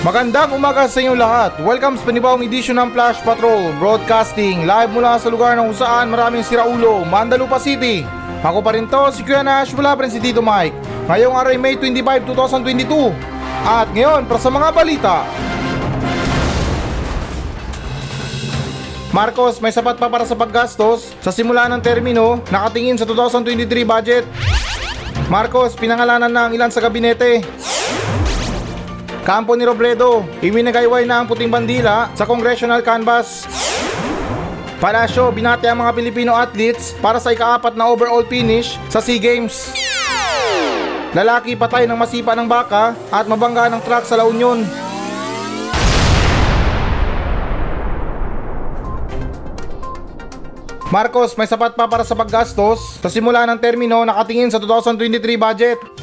Magandang umaga sa inyong lahat. Welcome sa panibawang edisyon ng Flash Patrol Broadcasting live mula sa lugar na kung saan maraming siraulo, Mandalupa City. Ako pa rin to, si Kuya Nash, wala pa rin si Tito Mike. Ngayong aray May 25, 2022. At ngayon, para sa mga balita. Marcos, may sapat pa para sa paggastos sa simula ng termino, nakatingin sa 2023 budget. Marcos, pinangalanan na ang ilan sa gabinete. Kampo ni Robredo, iminagayway na ang puting bandila sa congressional canvas. Palasyo, binati ang mga Pilipino athletes para sa ikaapat na overall finish sa SEA Games. Lalaki patay ng masipa ng baka at mabangga ng truck sa La Union. Marcos, may sapat pa para sa paggastos sa simula ng termino nakatingin sa 2023 budget.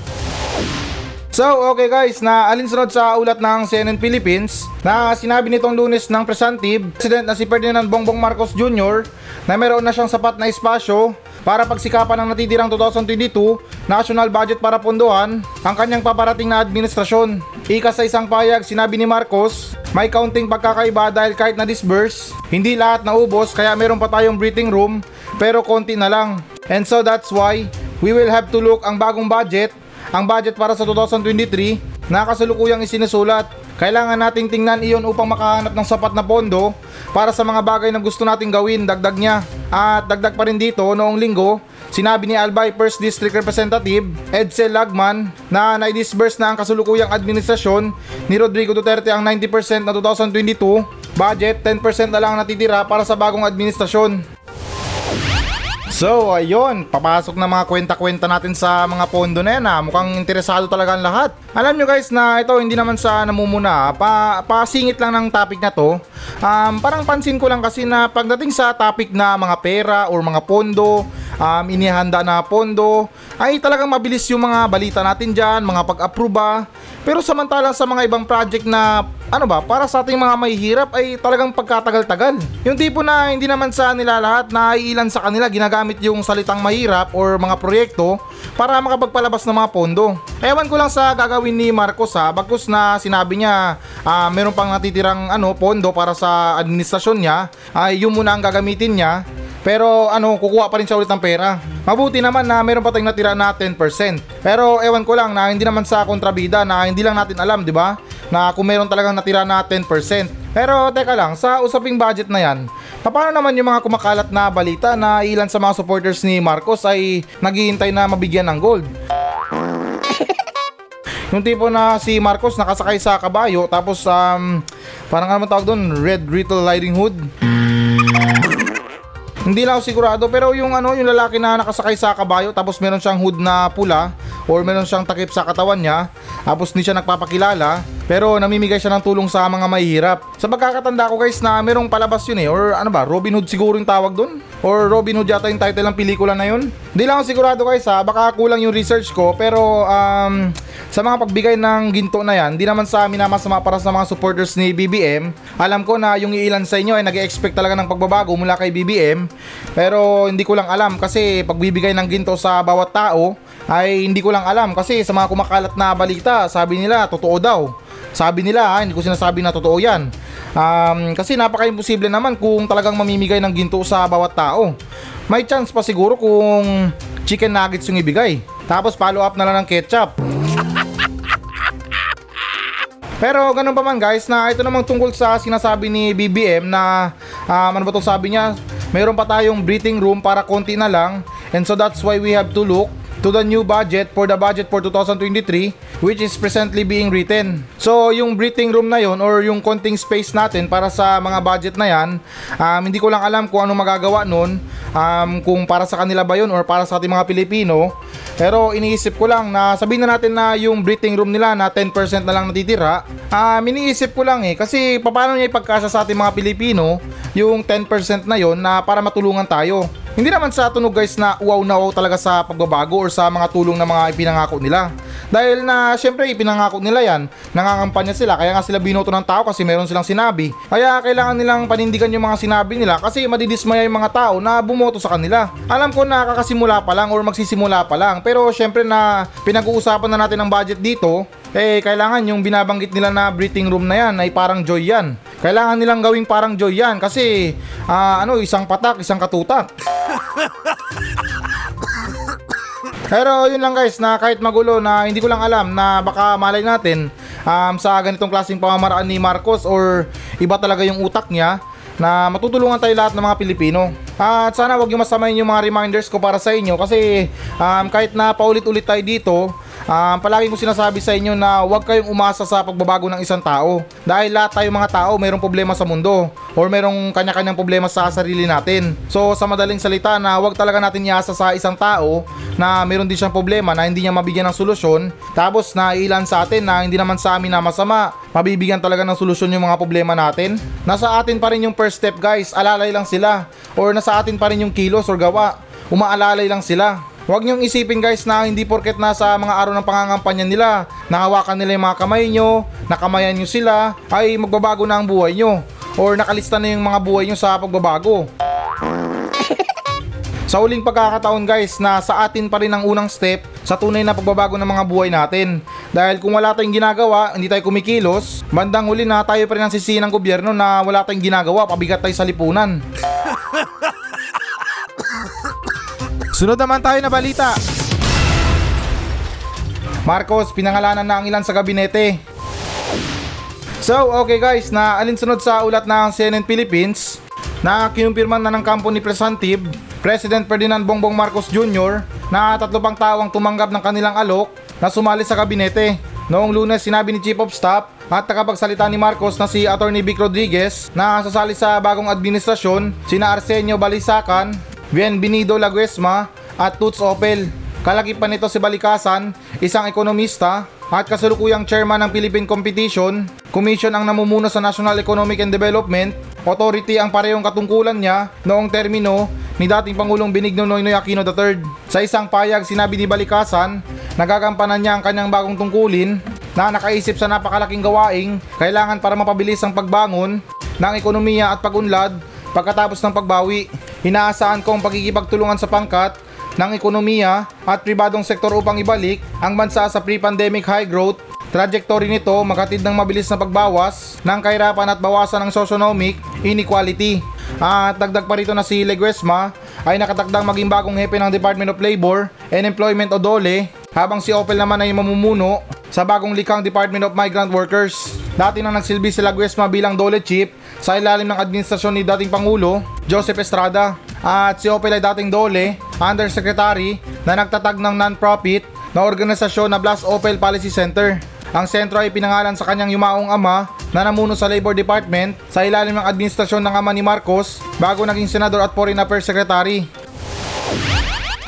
So, okay guys, na alinsunod sa ulat ng CNN Philippines na sinabi nitong lunes ng presumptive president na si Ferdinand Bongbong Marcos Jr. na meron na siyang sapat na espasyo para pagsikapan ng natitirang 2022 national budget para pondohan ang kanyang paparating na administrasyon. Ika sa isang payag, sinabi ni Marcos, may kaunting pagkakaiba dahil kahit na-disburse, hindi lahat naubos kaya meron pa tayong breathing room pero konti na lang. And so that's why we will have to look ang bagong budget ang budget para sa 2023 na kasalukuyang isinusulat. Kailangan nating tingnan iyon upang makahanap ng sapat na pondo para sa mga bagay na gusto nating gawin, dagdag niya. At dagdag pa rin dito noong linggo, sinabi ni Albay First District Representative Edsel Lagman na na-disburse na ang kasulukuyang administrasyon ni Rodrigo Duterte ang 90% na 2022 budget, 10% na lang natitira para sa bagong administrasyon. So, ayun, papasok na mga kwenta-kwenta natin sa mga pondo na yan ha. Mukhang interesado talaga ang lahat. Alam nyo guys na ito hindi naman sa namumuna, pa, pasingit lang ng topic na to. Um, parang pansin ko lang kasi na pagdating sa topic na mga pera or mga pondo, um, inihanda na pondo, ay talagang mabilis yung mga balita natin dyan, mga pag-aproba. Pero samantalang sa mga ibang project na ano ba, para sa ating mga mahihirap ay talagang pagkatagal-tagal. Yung tipo na hindi naman sa nila lahat na ilan sa kanila ginagamit yung salitang mahirap or mga proyekto para makapagpalabas ng mga pondo. Ewan ko lang sa gagawin ni Marcos ha, bagkus na sinabi niya uh, meron pang natitirang ano, pondo para sa administrasyon niya, ay yun muna ang gagamitin niya pero ano, kukuha pa rin siya ulit ng pera. Mabuti naman na meron pa tayong natira na 10%. Pero ewan ko lang na hindi naman sa kontrabida na hindi lang natin alam, di ba? Na kung meron talagang natira na 10%. Pero teka lang, sa usaping budget na yan, paano naman yung mga kumakalat na balita na ilan sa mga supporters ni Marcos ay naghihintay na mabigyan ng gold? yung tipo na si Marcos nakasakay sa kabayo tapos um, parang ano tawag doon, Red Little Riding Hood. Hindi lang ako sigurado pero yung ano yung lalaki na nakasakay sa kabayo tapos meron siyang hood na pula or meron siyang takip sa katawan niya tapos hindi siya nagpapakilala pero namimigay siya ng tulong sa mga mahihirap. Sa pagkakatanda ko guys na merong palabas yun eh or ano ba Robin Hood siguro yung tawag doon or Robin Hood yata yung title ng pelikula na yun. Hindi lang ako sigurado guys ha baka kulang yung research ko pero um, sa mga pagbigay ng ginto na yan, di naman sa amin na masama para sa mga supporters ni BBM. Alam ko na yung ilan sa inyo ay nag-expect talaga ng pagbabago mula kay BBM. Pero hindi ko lang alam kasi pagbibigay ng ginto sa bawat tao ay hindi ko lang alam kasi sa mga kumakalat na balita, sabi nila totoo daw. Sabi nila, ha, hindi ko sinasabi na totoo yan. Um, kasi napaka-imposible naman kung talagang mamimigay ng ginto sa bawat tao. May chance pa siguro kung chicken nuggets yung ibigay. Tapos follow up na lang ng ketchup. Pero ganun pa man guys na ito namang tungkol sa sinasabi ni BBM na um, ano ba itong sabi niya? Mayroon pa tayong breathing room para konti na lang. And so that's why we have to look to the new budget for the budget for 2023 which is presently being written. So yung breathing room na yon or yung konting space natin para sa mga budget na yan, um, hindi ko lang alam kung ano magagawa nun, um, kung para sa kanila ba yon or para sa ating mga Pilipino. Pero iniisip ko lang na sabihin na natin na yung breathing room nila na 10% na lang natitira. Um, iniisip ko lang eh kasi paano niya ipagkasa sa ating mga Pilipino yung 10% na yon na para matulungan tayo. Hindi naman sa tunog guys na wow na wow talaga sa pagbabago or sa mga tulong na mga ipinangako nila. Dahil na syempre ipinangako nila yan, nangangampanya sila kaya nga sila binoto ng tao kasi meron silang sinabi. Kaya kailangan nilang panindigan yung mga sinabi nila kasi madidismaya yung mga tao na bumoto sa kanila. Alam ko na kakasimula pa lang or magsisimula pa lang pero syempre na pinag-uusapan na natin ang budget dito, eh kailangan yung binabanggit nila na breathing room na yan ay parang joy yan. Kailangan nilang gawing parang joy yan kasi ah, ano isang patak, isang katutak. Pero yun lang guys na kahit magulo na hindi ko lang alam na baka malay natin um, sa ganitong klaseng pamamaraan ni Marcos or iba talaga yung utak niya na matutulungan tayo lahat ng mga Pilipino. At sana wag niyo masamayin yung mga reminders ko para sa inyo kasi um, kahit na paulit-ulit tayo dito, um, palagi ko sinasabi sa inyo na huwag kayong umasa sa pagbabago ng isang tao. Dahil lahat tayo mga tao mayroong problema sa mundo or mayroong kanya-kanyang problema sa sarili natin. So sa madaling salita na huwag talaga natin iasa sa isang tao na mayroon din siyang problema na hindi niya mabigyan ng solusyon tapos na ilan sa atin na hindi naman sa amin na masama mabibigyan talaga ng solusyon yung mga problema natin. Nasa atin pa rin yung first step guys, alalay lang sila or nasa atin pa rin yung kilos or gawa. Umaalalay lang sila. Huwag niyong isipin guys na hindi porket nasa mga araw ng pangangampanya nila, nahawakan nila yung mga kamay nyo, nakamayan nyo sila, ay magbabago na ang buhay nyo. Or nakalista na yung mga buhay nyo sa pagbabago. Sa uling pagkakataon guys na sa atin pa rin ang unang step sa tunay na pagbabago ng mga buhay natin. Dahil kung wala tayong ginagawa, hindi tayo kumikilos, bandang huli na tayo pa rin ang sisihin ng gobyerno na wala tayong ginagawa, pabigat tayo sa lipunan. Sunod naman tayo na balita. Marcos, pinangalanan na ang ilan sa gabinete. So, okay guys, na alinsunod sa ulat ng CNN Philippines na kinumpirman na ng kampo ni Presantive, President Ferdinand Bongbong Marcos Jr. na tatlo pang tao ang tumanggap ng kanilang alok na sumali sa kabinete. Noong lunes sinabi ni Chief of Staff at tagapagsalita ni Marcos na si Attorney Vic Rodriguez na sasali sa bagong administrasyon sina Arsenio Balisacan, Bienvenido Laguesma at Toots Opel. Kalakipan nito si Balikasan, isang ekonomista at kasalukuyang chairman ng Philippine Competition, Commission ang namumuno sa National Economic and Development, Authority ang parehong katungkulan niya noong termino ni dating Pangulong Benigno Noynoy Aquino III. Sa isang payag sinabi ni Balikasan, nagagampanan niya ang kanyang bagong tungkulin na nakaisip sa napakalaking gawaing kailangan para mapabilis ang pagbangon ng ekonomiya at pagunlad pagkatapos ng pagbawi. Inaasahan ko ang pagkikipagtulungan sa pangkat ng ekonomiya at pribadong sektor upang ibalik ang bansa sa pre-pandemic high growth Trajectory nito makatid ng mabilis na pagbawas ng kahirapan at bawasan ng socioeconomic inequality. At dagdag pa rito na si Leguesma ay nakatakdang maging bagong hepe ng Department of Labor and Employment o DOLE habang si Opel naman ay mamumuno sa bagong likhang Department of Migrant Workers. Dati nang nagsilbi si Leguesma bilang DOLE chief sa ilalim ng administrasyon ni dating Pangulo Joseph Estrada at si Opel ay dating DOLE Undersecretary na nagtatag ng non-profit na organisasyon na Blast Opel Policy Center. Ang sentro ay pinangalan sa kanyang yumaong ama na namuno sa Labor Department sa ilalim ng administrasyon ng ama ni Marcos bago naging senador at foreign affairs secretary.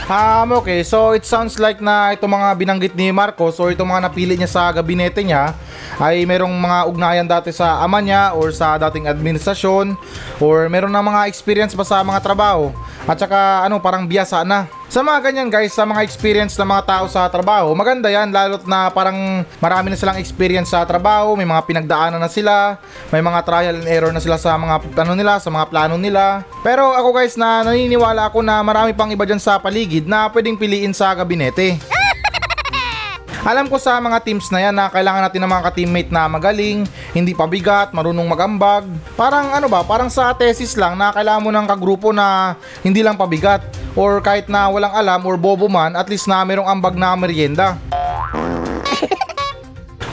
Um, okay, so it sounds like na itong mga binanggit ni Marcos or itong mga napili niya sa gabinete niya ay merong mga ugnayan dati sa ama niya or sa dating administrasyon or meron na mga experience pa sa mga trabaho at saka ano parang biyasa na. Sa mga ganyan guys, sa mga experience ng mga tao sa trabaho, maganda yan lalo't na parang marami na silang experience sa trabaho, may mga pinagdaanan na sila, may mga trial and error na sila sa mga ano nila, sa mga plano nila. Pero ako guys na naniniwala ako na marami pang iba dyan sa paligid na pwedeng piliin sa gabinete. Alam ko sa mga teams na yan na kailangan natin ng mga ka-teammate na magaling, hindi pabigat, marunong magambag. Parang ano ba, parang sa thesis lang na kailangan mo ng kagrupo na hindi lang pabigat. Or kahit na walang alam or bobo man, at least na merong ambag na merienda.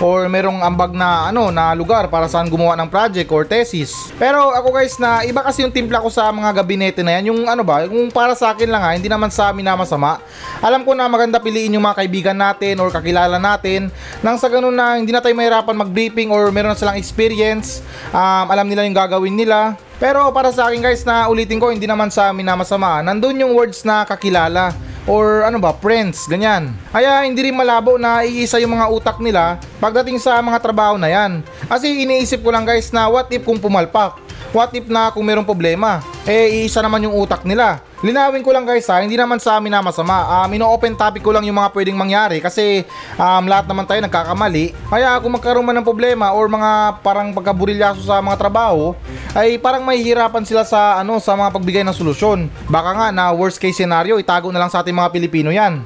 or merong ambag na ano na lugar para saan gumawa ng project or thesis. Pero ako guys na iba kasi yung timpla ko sa mga gabinete na yan, yung ano ba, yung para sa akin lang ha, hindi naman sa amin na masama. Alam ko na maganda piliin yung mga kaibigan natin or kakilala natin nang sa ganun na hindi na tayo mahirapan mag-briefing or meron na silang experience, um, alam nila yung gagawin nila. Pero para sa akin guys na ulitin ko hindi naman sa amin na masama. Nandun yung words na kakilala or ano ba, friends, ganyan. Kaya hindi rin malabo na iisa yung mga utak nila pagdating sa mga trabaho na yan. Kasi iniisip ko lang guys na what if kung pumalpak? What if na kung mayroong problema? Eh, iisa naman yung utak nila. Linawin ko lang guys ha, hindi naman sa amin na masama. Um, ino-open topic ko lang yung mga pwedeng mangyari kasi um, lahat naman tayo nagkakamali. Kaya kung magkaroon man ng problema or mga parang pagkaburilyaso sa mga trabaho, ay parang mahihirapan sila sa ano sa mga pagbigay ng solusyon. Baka nga na worst case scenario, itago na lang sa ating mga Pilipino yan.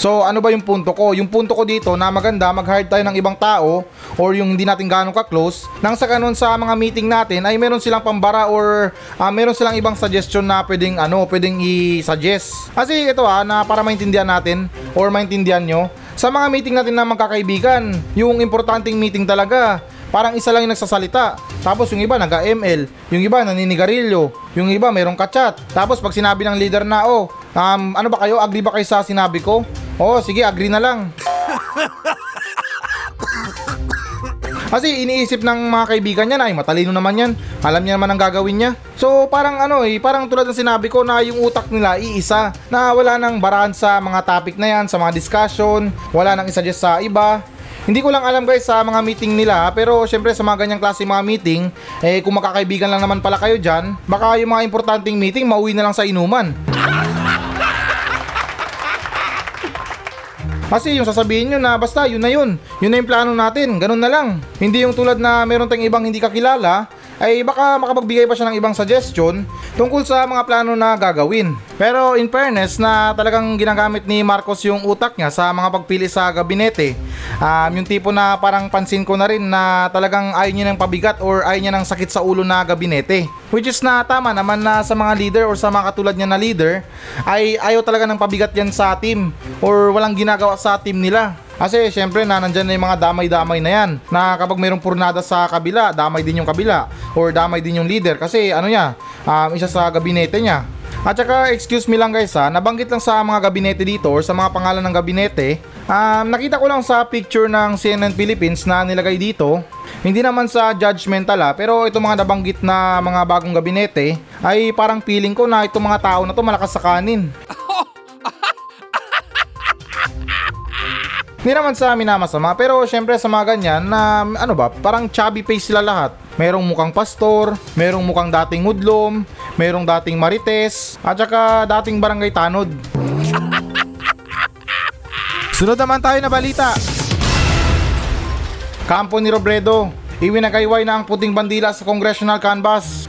So ano ba yung punto ko? Yung punto ko dito na maganda mag-hire tayo ng ibang tao or yung hindi natin gaano ka-close nang sa ganun sa mga meeting natin ay meron silang pambara or ah, meron silang ibang suggestion na pwedeng ano, pwedeng i-suggest. Kasi ito ah, na para maintindihan natin or maintindihan nyo, sa mga meeting natin na magkakaibigan, yung importanteng meeting talaga, parang isa lang yung nagsasalita. Tapos yung iba naga-ML, yung iba naninigarilyo, yung iba merong kachat. Tapos pag sinabi ng leader na, oh, um, ano ba kayo, agree ba kayo sa sinabi ko? Oh, sige, agree na lang. Kasi iniisip ng mga kaibigan niya na ay matalino naman yan. Alam niya naman ang gagawin niya. So parang ano eh, parang tulad ng sinabi ko na yung utak nila iisa na wala nang barahan sa mga topic na yan, sa mga discussion, wala nang isuggest sa iba. Hindi ko lang alam guys sa mga meeting nila pero syempre sa mga ganyang klase mga meeting eh kung makakaibigan lang naman pala kayo dyan baka yung mga importanteng meeting mauwi na lang sa inuman Kasi yung sasabihin nyo na basta yun na yun. Yun na yung plano natin. Ganun na lang. Hindi yung tulad na meron tayong ibang hindi kakilala ay baka makapagbigay pa siya ng ibang suggestion tungkol sa mga plano na gagawin. Pero in fairness na talagang ginagamit ni Marcos yung utak niya sa mga pagpili sa gabinete. Um, yung tipo na parang pansin ko na rin na talagang ayaw niya ng pabigat or ayaw niya ng sakit sa ulo na gabinete. Which is na tama naman na sa mga leader or sa mga katulad niya na leader ay ayaw talaga ng pabigat yan sa team or walang ginagawa sa team nila. Kasi syempre na nandyan na yung mga damay-damay na yan na kapag mayroong purnada sa kabila, damay din yung kabila or damay din yung leader kasi ano niya, um, isa sa gabinete niya. At saka excuse me lang guys ha, nabanggit lang sa mga gabinete dito or sa mga pangalan ng gabinete, um, nakita ko lang sa picture ng CNN Philippines na nilagay dito, hindi naman sa judgmental ha, pero itong mga nabanggit na mga bagong gabinete ay parang feeling ko na itong mga tao na to malakas sa kanin. Hindi naman sa amin na masama, pero syempre sa mga ganyan na ano ba, parang chubby face sila lahat. Merong mukhang pastor, merong mukhang dating hudlom, merong dating marites, at saka dating barangay tanod. Sunod naman tayo na balita. Kampo ni Robredo, iwinagayway na ang puting bandila sa congressional canvas.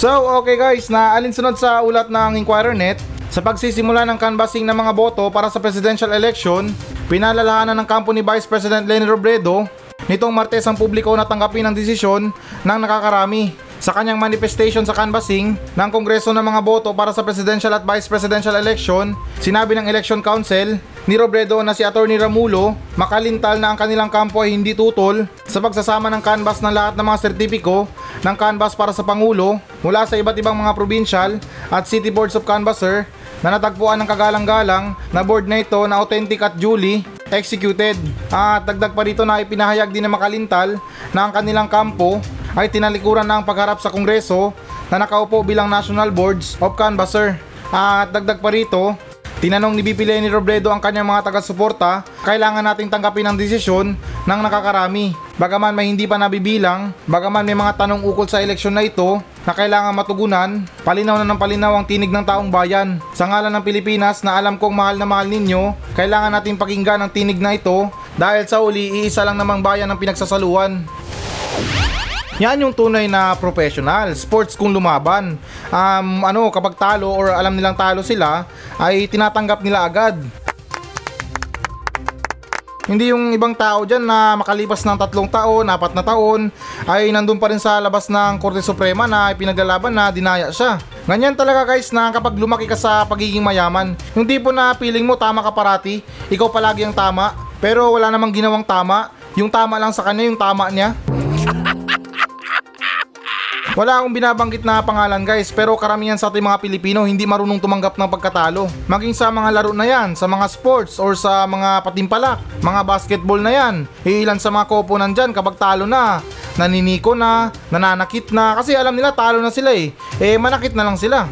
So, okay guys, na alinsunod sa ulat ng Inquirer Net, sa pagsisimula ng canvassing ng mga boto para sa presidential election, pinalalahanan ng kampo ni Vice President Leni Robredo nitong Martes ang publiko na tanggapin ang desisyon ng nakakarami. Sa kanyang manifestation sa canvassing ng Kongreso ng mga boto para sa presidential at vice presidential election, sinabi ng Election Council ni Robredo na si Attorney Ramulo makalintal na ang kanilang kampo ay hindi tutol sa pagsasama ng canvas ng lahat ng mga sertipiko ng canvas para sa Pangulo mula sa iba't ibang mga provincial at city boards of canvasser na natagpuan ng kagalang-galang na board na ito na authentic at duly executed. At dagdag pa rito na ipinahayag din ng makalintal na ang kanilang kampo ay tinalikuran na ang pagharap sa Kongreso na nakaupo bilang National Boards of Canvasser. At dagdag pa rito, tinanong ni BP Lenny Robredo ang kanyang mga taga-suporta, kailangan nating tanggapin ang desisyon ng nakakarami. Bagaman may hindi pa nabibilang, bagaman may mga tanong ukol sa eleksyon na ito na kailangan matugunan, palinaw na ng palinaw ang tinig ng taong bayan. Sa ngalan ng Pilipinas na alam kong mahal na mahal ninyo, kailangan nating pakinggan ang tinig na ito dahil sa uli iisa lang namang bayan ang pinagsasaluhan. Yan yung tunay na professional, sports kung lumaban. Um, ano, kapag talo or alam nilang talo sila, ay tinatanggap nila agad. Hindi yung ibang tao dyan na makalipas ng tatlong taon, apat na taon, ay nandun pa rin sa labas ng Korte Suprema na pinaglalaban na dinaya siya. Ganyan talaga guys na kapag lumaki ka sa pagiging mayaman, yung tipo na feeling mo tama ka parati, ikaw palagi ang tama, pero wala namang ginawang tama, yung tama lang sa kanya yung tama niya. Wala akong binabanggit na pangalan guys pero karamihan sa ating mga Pilipino hindi marunong tumanggap ng pagkatalo. Maging sa mga laro na yan, sa mga sports or sa mga patimpalak, mga basketball na yan. Iilan sa mga koponan dyan kapag talo na, naniniko na, nananakit na kasi alam nila talo na sila eh. Eh manakit na lang sila.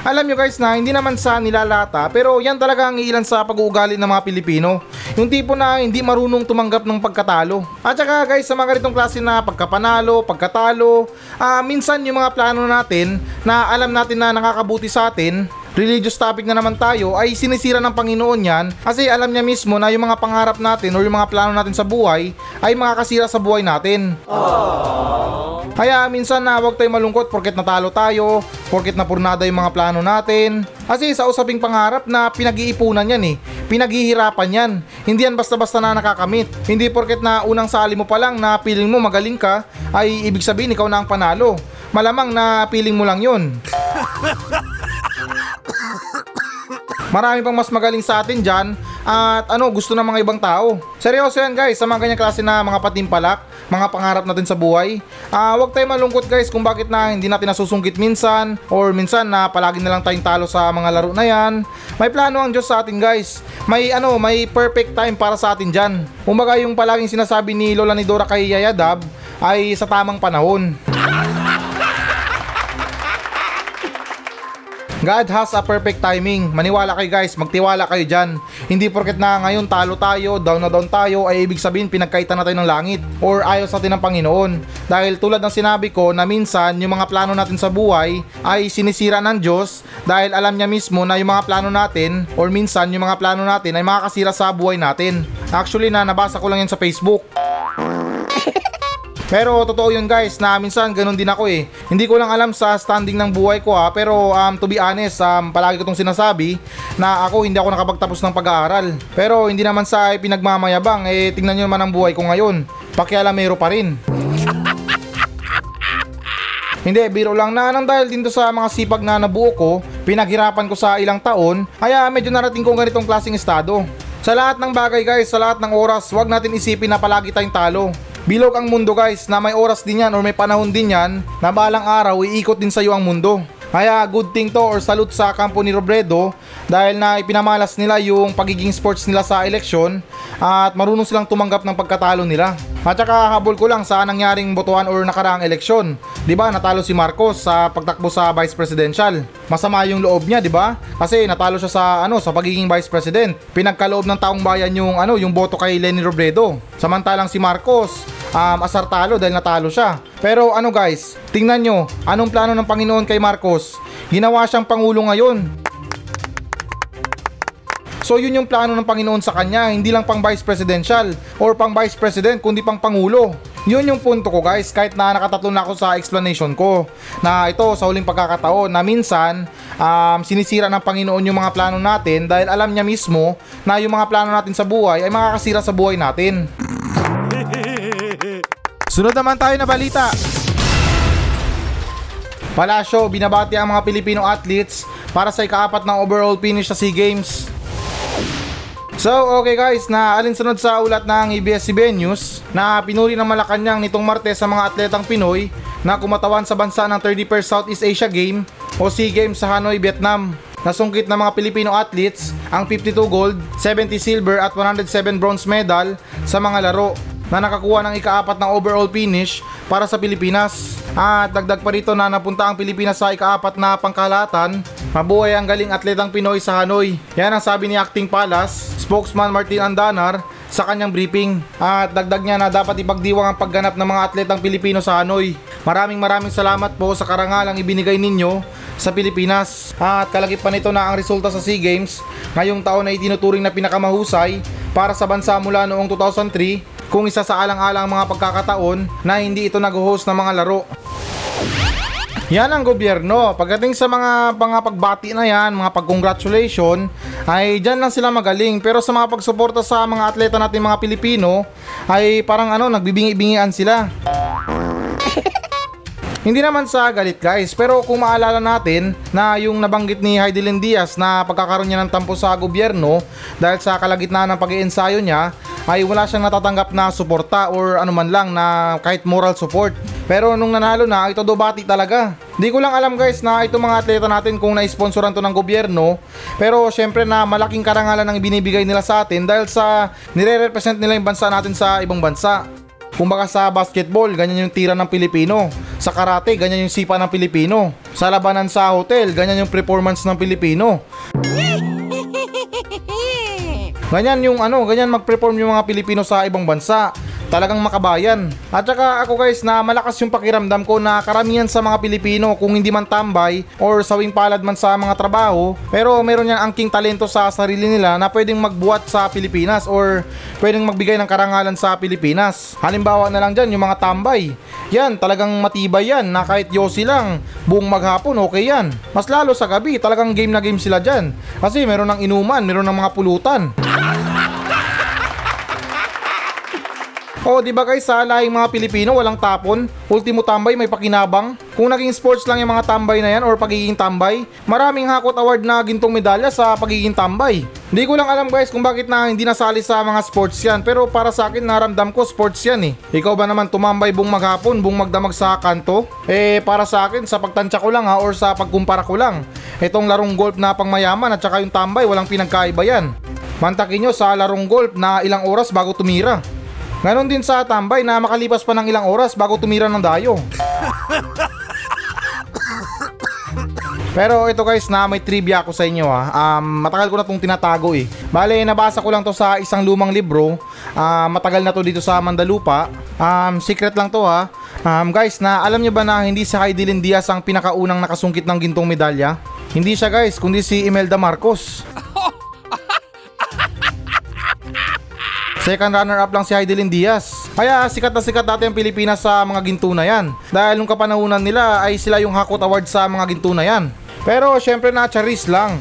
Alam nyo guys na hindi naman sa nilalata pero yan talaga ang ilan sa pag-uugali ng mga Pilipino. Yung tipo na hindi marunong tumanggap ng pagkatalo. At saka guys sa mga ganitong klase na pagkapanalo, pagkatalo, ah, minsan yung mga plano natin na alam natin na nakakabuti sa atin religious topic na naman tayo ay sinisira ng Panginoon yan kasi alam niya mismo na yung mga pangarap natin o yung mga plano natin sa buhay ay makakasira sa buhay natin. Kaya minsan na huwag tayo malungkot porket natalo tayo, porket napurnada yung mga plano natin. Kasi sa usaping pangarap na pinag-iipunan yan eh, pinaghihirapan yan. Hindi yan basta-basta na nakakamit. Hindi porket na unang sali mo pa lang na piling mo magaling ka, ay ibig sabihin ikaw na ang panalo. Malamang na piling mo lang yun. Marami pang mas magaling sa atin dyan at ano gusto ng mga ibang tao. Seryoso yan guys sa mga ganyang klase na mga patimpalak, mga pangarap natin sa buhay. Ah, wag tayo malungkot guys kung bakit na hindi natin nasusungkit minsan or minsan na palagi na lang tayong talo sa mga laro na yan. May plano ang Diyos sa atin guys. May ano, may perfect time para sa atin dyan. Kumbaga yung palaging sinasabi ni Lola ni Dora kay Yaya Dab ay sa tamang panahon. God has a perfect timing. Maniwala kayo guys, magtiwala kayo dyan. Hindi porket na ngayon talo tayo, down na down tayo, ay ibig sabihin pinagkaitan na tayo ng langit or ayos natin ng Panginoon. Dahil tulad ng sinabi ko na minsan yung mga plano natin sa buhay ay sinisira ng Diyos dahil alam niya mismo na yung mga plano natin or minsan yung mga plano natin ay makakasira sa buhay natin. Actually na nabasa ko lang yan sa Facebook. Pero totoo yun guys na minsan ganun din ako eh. Hindi ko lang alam sa standing ng buhay ko ha. Pero um, to be honest, um, palagi ko itong sinasabi na ako hindi ako nakapagtapos ng pag-aaral. Pero hindi naman sa pinagmamayabang eh tingnan nyo naman ang buhay ko ngayon. Pakialamero pa rin. Hindi, biro lang na nang dahil din to sa mga sipag na nabuo ko, pinaghirapan ko sa ilang taon, kaya medyo narating ko ganitong klaseng estado. Sa lahat ng bagay guys, sa lahat ng oras, wag natin isipin na palagi tayong talo. Bilog ang mundo guys na may oras din yan or may panahon din yan na balang araw iikot din sa iyo ang mundo. Kaya good thing to or salute sa kampo ni Robredo dahil na ipinamalas nila yung pagiging sports nila sa eleksyon at marunong silang tumanggap ng pagkatalo nila. At saka habol ko lang sa nangyaring botohan or nakaraang eleksyon. 'Di ba? Natalo si Marcos sa pagtakbo sa vice presidential. Masama yung loob niya, 'di ba? Kasi natalo siya sa ano sa pagiging vice president. Pinagkaloob ng taong bayan yung ano yung boto kay Lenny Robredo. Samantalang si Marcos um, asar talo dahil natalo siya. Pero ano guys, tingnan nyo, anong plano ng Panginoon kay Marcos? Ginawa siyang pangulo ngayon. So yun yung plano ng Panginoon sa kanya, hindi lang pang vice presidential or pang vice president kundi pang pangulo. Yun yung punto ko guys, kahit na nakatatlo na ako sa explanation ko na ito sa huling pagkakataon na minsan um, sinisira ng Panginoon yung mga plano natin dahil alam niya mismo na yung mga plano natin sa buhay ay makakasira sa buhay natin. Sunod naman tayo na balita. Palasyo, binabati ang mga Pilipino athletes para sa ikaapat na overall finish sa SEA Games. So, okay guys, na alinsunod sa ulat ng ABS-CBN News na pinuri ng Malacanang nitong Martes sa mga atletang Pinoy na kumatawan sa bansa ng 31st Southeast Asia Game o SEA Games sa Hanoi, Vietnam. Nasungkit ng mga Pilipino athletes ang 52 gold, 70 silver at 107 bronze medal sa mga laro na nakakuha ng ikaapat na overall finish para sa Pilipinas. At dagdag pa rito na napunta ang Pilipinas sa ikaapat na pangkalahatan. Mabuhay ang galing atletang Pinoy sa Hanoi. Yan ang sabi ni Acting Palace, spokesman Martin Andanar sa kanyang briefing. At dagdag niya na dapat ipagdiwang ang pagganap ng mga atletang Pilipino sa Hanoi. Maraming maraming salamat po sa karangalang ibinigay ninyo sa Pilipinas. At kalagip pa nito na ang resulta sa SEA Games ngayong taon ay tinuturing na pinakamahusay para sa bansa mula noong 2003 kung isa sa alang-alang mga pagkakataon na hindi ito nag-host ng mga laro. Yan ang gobyerno. Pagdating sa mga mga pagbati na yan, mga pag-congratulation, ay dyan lang sila magaling. Pero sa mga pagsuporta sa mga atleta natin mga Pilipino, ay parang ano, nagbibingi-bingian sila. Hindi naman sa galit guys, pero kung maalala natin na yung nabanggit ni Heidelin Diaz na pagkakaroon niya ng tampo sa gobyerno dahil sa kalagitnaan ng pag-iensayo niya ay wala siyang natatanggap na suporta or ano man lang na kahit moral support. Pero nung nanalo na, ito do bati talaga. Di ko lang alam guys na itong mga atleta natin kung na-sponsoran to ng gobyerno. Pero syempre na malaking karangalan ang ibinibigay nila sa atin dahil sa nire-represent nila yung bansa natin sa ibang bansa. Kumbaga sa basketball, ganyan yung tira ng Pilipino. Sa karate, ganyan yung sipa ng Pilipino. Sa labanan sa hotel, ganyan yung performance ng Pilipino. Ganyan yung ano, ganyan mag-perform yung mga Pilipino sa ibang bansa. Talagang makabayan. At saka ako guys na malakas yung pakiramdam ko na karamihan sa mga Pilipino kung hindi man tambay or sawing palad man sa mga trabaho pero meron yan angking talento sa sarili nila na pwedeng magbuhat sa Pilipinas or pwedeng magbigay ng karangalan sa Pilipinas. Halimbawa na lang dyan yung mga tambay. Yan talagang matibay yan na kahit yosi lang buong maghapon okay yan. Mas lalo sa gabi talagang game na game sila dyan. Kasi meron ng inuman, meron ng mga pulutan. Oh, di ba guys, sa lahing mga Pilipino walang tapon, ultimo tambay may pakinabang. Kung naging sports lang yung mga tambay na yan or pagiging tambay, maraming hakot award na gintong medalya sa pagiging tambay. Hindi ko lang alam guys kung bakit na hindi nasali sa mga sports yan, pero para sa akin naramdam ko sports yan eh. Ikaw ba naman tumambay buong maghapon, buong magdamag sa kanto? Eh para sa akin sa pagtansya ko lang ha or sa pagkumpara ko lang. Itong larong golf na pangmayaman at saka yung tambay walang pinagkaiba yan. Mantakin nyo sa larong golf na ilang oras bago tumira. Ganon din sa tambay na makalipas pa ng ilang oras bago tumira ng dayo. Pero ito guys na may trivia ako sa inyo ha. Um, matagal ko na itong tinatago eh. Bale, nabasa ko lang to sa isang lumang libro. Ah, matagal na to dito sa Mandalupa. Um, secret lang to ha. Um, guys, na alam nyo ba na hindi si Heidelin Diaz ang pinakaunang nakasungkit ng gintong medalya? Hindi siya guys, kundi si Imelda Marcos. Second runner-up lang si Heidelin Diaz. Kaya sikat na sikat dati ang Pilipinas sa mga ginto na yan. Dahil nung kapanahunan nila ay sila yung Hakot Award sa mga ginto na yan. Pero syempre na charis lang.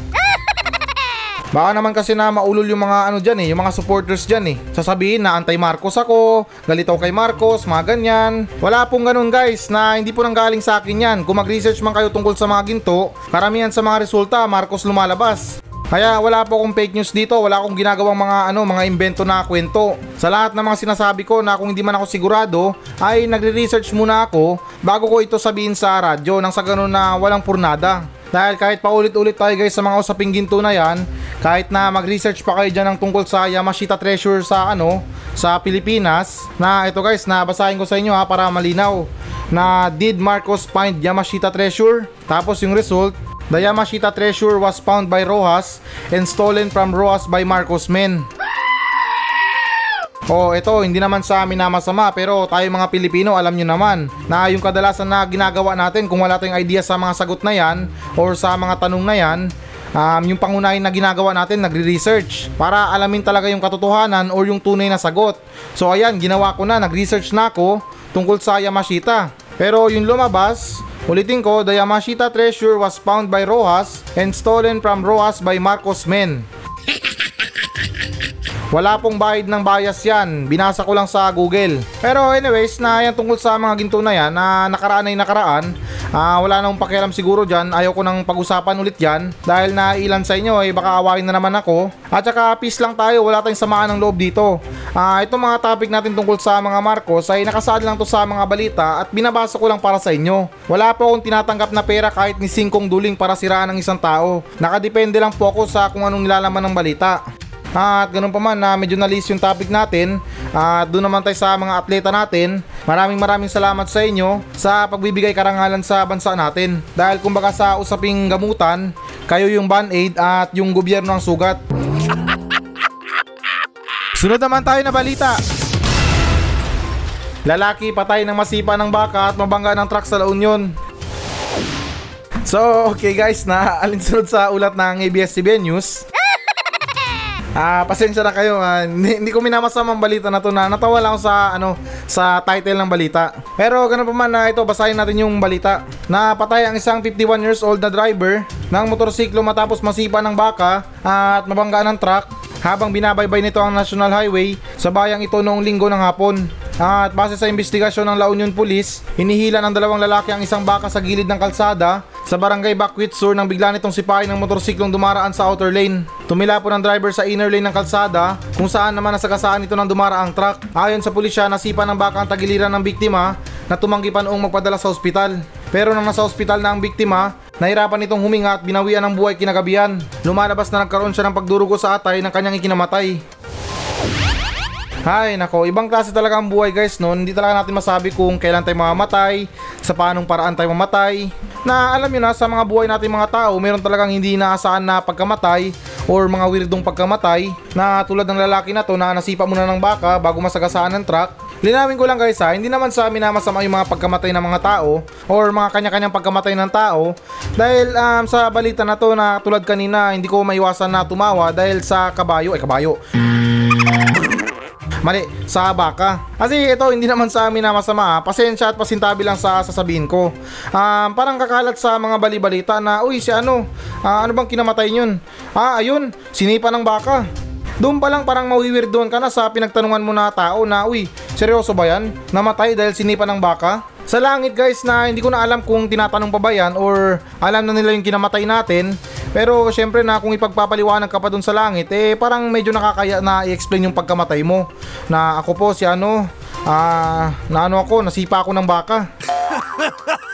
Baka naman kasi na maulol yung mga ano dyan eh, yung mga supporters dyan eh. Sasabihin na anti-Marcos ako, galitaw kay Marcos, mga ganyan. Wala pong ganun guys, na hindi po nang galing sa akin yan. Kung mag-research man kayo tungkol sa mga ginto, karamihan sa mga resulta, Marcos lumalabas. Kaya wala po akong fake news dito, wala akong ginagawang mga ano, mga imbento na kwento. Sa lahat ng mga sinasabi ko na kung hindi man ako sigurado, ay nagre-research muna ako bago ko ito sabihin sa radyo nang sa ganun na walang purnada. Dahil kahit paulit-ulit tayo guys sa mga usaping ginto na yan, kahit na mag-research pa kayo dyan ng tungkol sa Yamashita Treasure sa ano, sa Pilipinas, na ito guys, na basahin ko sa inyo ha para malinaw na did Marcos find Yamashita Treasure? Tapos yung result, The Yamashita treasure was found by Rojas and stolen from Rojas by Marcos men. Oh, ito, hindi naman sa amin na masama pero tayo mga Pilipino alam nyo naman na yung kadalasan na ginagawa natin kung wala tayong idea sa mga sagot na yan or sa mga tanong na yan, um, yung pangunahin na ginagawa natin, nagre-research para alamin talaga yung katotohanan or yung tunay na sagot. So ayan, ginawa ko na, nag-research na ako tungkol sa Yamashita. Pero yung lumabas, ulitin ko, the Yamashita treasure was found by Rojas and stolen from Rojas by Marcos men. Wala pong bahid ng bias yan. Binasa ko lang sa Google. Pero anyways, na yan tungkol sa mga ginto na yan na nakaraan ay nakaraan. Ah, wala nang pakialam siguro dyan. Ayaw ko nang pag-usapan ulit yan. Dahil na ilan sa inyo ay baka awain na naman ako. At saka peace lang tayo. Wala tayong samaan ng loob dito. Ah, itong mga topic natin tungkol sa mga Marcos ay nakasaad lang to sa mga balita at binabasa ko lang para sa inyo. Wala po akong tinatanggap na pera kahit ni singkong duling para siraan ng isang tao. Nakadepende lang po ako sa kung anong nilalaman ng balita. At ganun pa man na medyo nalis yung topic natin At doon naman tayo sa mga atleta natin Maraming maraming salamat sa inyo Sa pagbibigay karangalan sa bansa natin Dahil kumbaga sa usaping gamutan Kayo yung band-aid at yung gobyerno ang sugat Sunod naman tayo na balita Lalaki patay ng masipa ng baka at mabangga ng truck sa La Union So okay guys na alinsunod sa ulat ng ABS-CBN News Ah, pasensya na kayo. ah. hindi, hindi ko minamasama ang balita na to na natawa lang ako sa ano sa title ng balita. Pero ganun pa man na ito basahin natin yung balita. Na patay ang isang 51 years old na driver ng motorsiklo matapos masipa ng baka at mabangga ng truck habang binabaybay nito ang National Highway sa bayang ito noong linggo ng hapon. At base sa investigasyon ng La Union Police, hinihila ng dalawang lalaki ang isang baka sa gilid ng kalsada sa barangay Bakwit Sur nang bigla nitong sipain ng motorsiklong dumaraan sa outer lane. Tumila po ng driver sa inner lane ng kalsada kung saan naman nasagasaan ito ng dumaraang truck. Ayon sa pulisya, nasipa ng baka ang tagiliran ng biktima na tumanggi pa noong magpadala sa ospital. Pero nang nasa ospital na ang biktima, nahirapan itong huminga at binawian ng buhay kinagabihan. Lumalabas na nagkaroon siya ng pagdurugo sa atay ng kanyang ikinamatay. Hay, nako, ibang klase talaga ang buhay guys, no? Hindi talaga natin masabi kung kailan tayo mamamatay, sa paanong paraan tayo mamatay. Na alam nyo na, sa mga buhay natin mga tao, meron talagang hindi inaasahan na pagkamatay or mga weirdong pagkamatay na tulad ng lalaki na to na nasipa muna ng baka bago masagasaan ng truck. Linawin ko lang guys ha, hindi naman sa amin na masama yung mga pagkamatay ng mga tao or mga kanya-kanyang pagkamatay ng tao. Dahil um, sa balita na to na tulad kanina hindi ko maiwasan na tumawa dahil sa kabayo, ay kabayo, Mali, sa baka. Kasi ito, hindi naman sa amin na masama. ha. Pasensya at pasintabi lang sa sasabihin ko. Um, parang kakalat sa mga balibalita na, uy, si ano, ah, ano bang kinamatay yun? Ah, ayun, sinipa ng baka. Doon pa lang parang mawiwirdoon ka na sa pinagtanungan mo na tao na, uy, seryoso ba yan? Namatay dahil sinipa ng baka? Sa langit guys na hindi ko na alam kung tinatanong pa ba yan or alam na nila yung kinamatay natin. Pero syempre na kung ipagpapaliwanag ka pa dun sa langit, eh parang medyo nakakaya na i-explain yung pagkamatay mo. Na ako po si ano, ah, na ano ako, nasipa ako ng baka.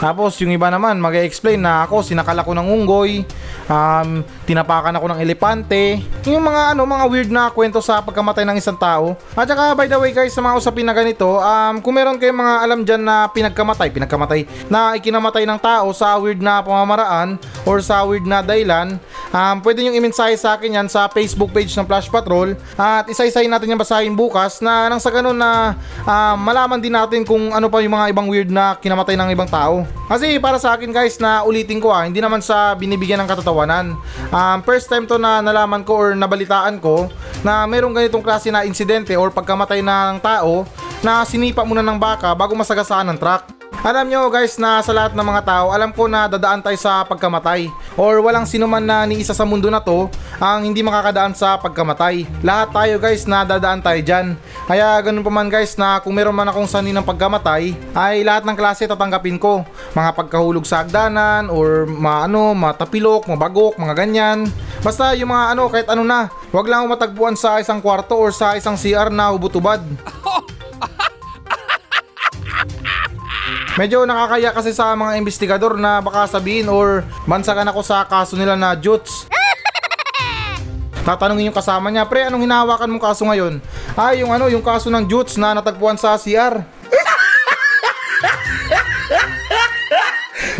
Tapos yung iba naman mag-explain na ako sinakal ako ng unggoy, um, tinapakan ako ng elepante, yung mga ano mga weird na kwento sa pagkamatay ng isang tao. At saka by the way guys sa mga usapin na ganito, um, kung meron kayong mga alam dyan na pinagkamatay, pinagkamatay, na ikinamatay ng tao sa weird na pamamaraan or sa weird na dahilan, um, pwede nyo i-mensahe sa akin yan sa Facebook page ng Flash Patrol at isa-isahin natin yung basahin bukas na nang sa ganun na um, malaman din natin kung ano pa yung mga ibang weird na kinamatay ng ibang tao. Kasi para sa akin guys na ulitin ko ah, hindi naman sa binibigyan ng katatawanan. Um, first time to na nalaman ko or nabalitaan ko na merong ganitong klase na insidente or pagkamatay ng tao na sinipa muna ng baka bago masagasaan ng truck. Alam nyo guys na sa lahat ng mga tao, alam ko na dadaan tayo sa pagkamatay. Or walang sino man na ni isa sa mundo na to ang hindi makakadaan sa pagkamatay. Lahat tayo guys na dadaan tayo dyan. Kaya ganun pa man guys na kung meron man akong sanhi ng pagkamatay, ay lahat ng klase tatanggapin ko. Mga pagkahulog sa hagdanan or maano, matapilok, mabagok, mga ganyan. Basta yung mga ano, kahit ano na. Huwag lang matagpuan sa isang kwarto or sa isang CR na ubutubad. Medyo nakakaya kasi sa mga investigador na baka sabihin or bansagan ako sa kaso nila na Jutes. Tatanungin yung kasama niya, pre, anong hinahawakan mong kaso ngayon? Ay, yung ano, yung kaso ng Jutes na natagpuan sa CR.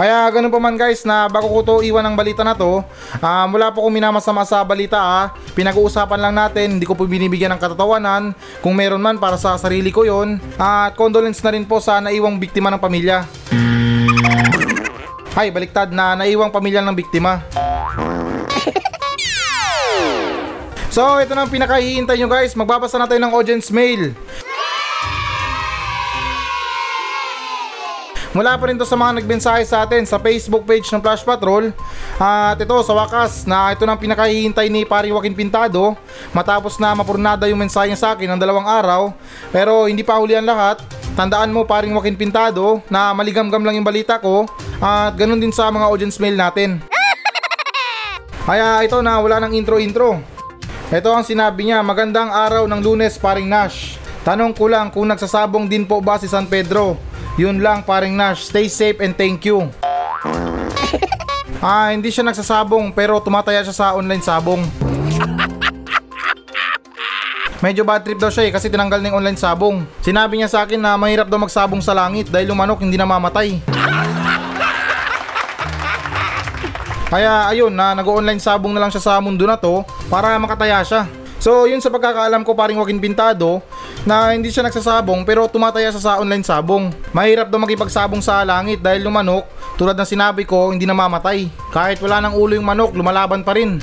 Kaya ganun pa man guys na bago ko to iwan ng balita na to, ah, wala po kong minamasama sa balita ah. Pinag-uusapan lang natin, hindi ko po binibigyan ng katatawanan. Kung meron man para sa sarili ko yon. At condolence na rin po sa naiwang biktima ng pamilya. Ay, baliktad na naiwang pamilya ng biktima. So, ito na ang pinakahihintay nyo guys. Magbabasa na tayo ng audience mail. Mula pa rin to sa mga nagbensahe sa atin sa Facebook page ng Flash Patrol. At ito sa wakas na ito na ang pinakahihintay ni Pari Joaquin Pintado matapos na mapurnada yung mensahe niya sa akin ng dalawang araw. Pero hindi pa huli ang lahat. Tandaan mo paring Joaquin Pintado na maligamgam lang yung balita ko at ganun din sa mga audience mail natin. Kaya ito na wala ng intro-intro. Ito ang sinabi niya, magandang araw ng lunes paring Nash. Tanong ko lang kung nagsasabong din po ba si San Pedro? Yun lang paring Nash, stay safe and thank you. Ah, hindi siya nagsasabong pero tumataya siya sa online sabong. Medyo bad trip daw siya eh kasi tinanggal na yung online sabong. Sinabi niya sa akin na mahirap daw magsabong sa langit dahil yung manok hindi namamatay. Kaya ayun na nag-online sabong na lang siya sa mundo na to para makataya siya. So yun sa pagkakaalam ko paring Joaquin Pintado na hindi siya nagsasabong pero tumataya siya sa online sabong. Mahirap daw makipagsabong sa langit dahil yung manok tulad ng sinabi ko hindi namamatay. Kahit wala ng ulo yung manok lumalaban pa rin.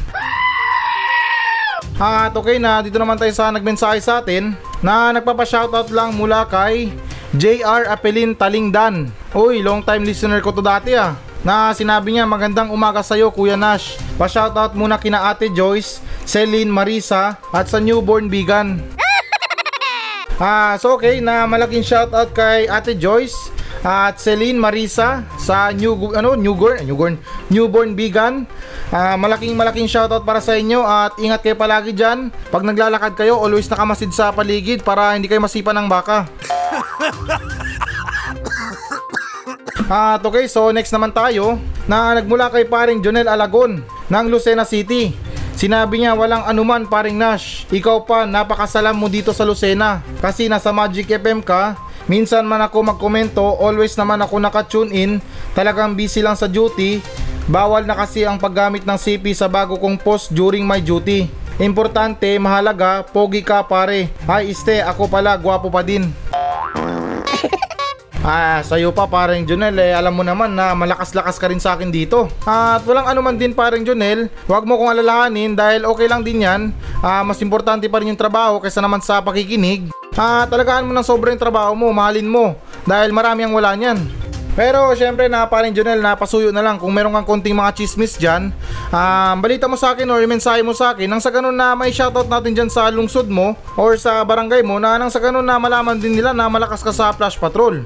At okay na dito naman tayo sa nagmensahe sa atin na nagpapa-shoutout lang mula kay JR Apelin Talingdan. Uy, long time listener ko to dati ah na sinabi niya magandang umaga sa'yo Kuya Nash. Pa-shoutout muna kina Ate Joyce, Celine, Marisa at sa newborn vegan. Ah, so okay na malaking shoutout kay Ate Joyce at Celine Marisa sa new ano newborn newborn newborn vegan. Ah, malaking malaking shoutout para sa inyo at ingat kayo palagi diyan. Pag naglalakad kayo, always nakamasid sa paligid para hindi kayo masipa ng baka. At okay, so next naman tayo na nagmula kay paring Jonel Alagon ng Lucena City. Sinabi niya walang anuman paring Nash. Ikaw pa napakasalam mo dito sa Lucena. Kasi nasa Magic FM ka. Minsan man ako magkomento, always naman ako naka-tune in. Talagang busy lang sa duty. Bawal na kasi ang paggamit ng CP sa bago kong post during my duty. Importante, mahalaga, pogi ka pare. Ay iste, ako pala, gwapo pa din. Ah, sa'yo pa parang Junel eh, alam mo naman na malakas-lakas ka rin sa akin dito. At walang anuman din parang Junel, huwag mo kong alalahanin dahil okay lang din yan. Ah, mas importante pa rin yung trabaho kaysa naman sa pakikinig. Ah, talagaan mo ng sobrang trabaho mo, mahalin mo. Dahil marami ang wala niyan. Pero syempre na parin Junel, napasuyo na lang kung meron kang konting mga chismis dyan. Um, balita mo sa akin or mensahe mo sa akin nang sa ganun na may shoutout natin dyan sa lungsod mo or sa barangay mo na nang sa ganun na malaman din nila na malakas ka sa flash patrol.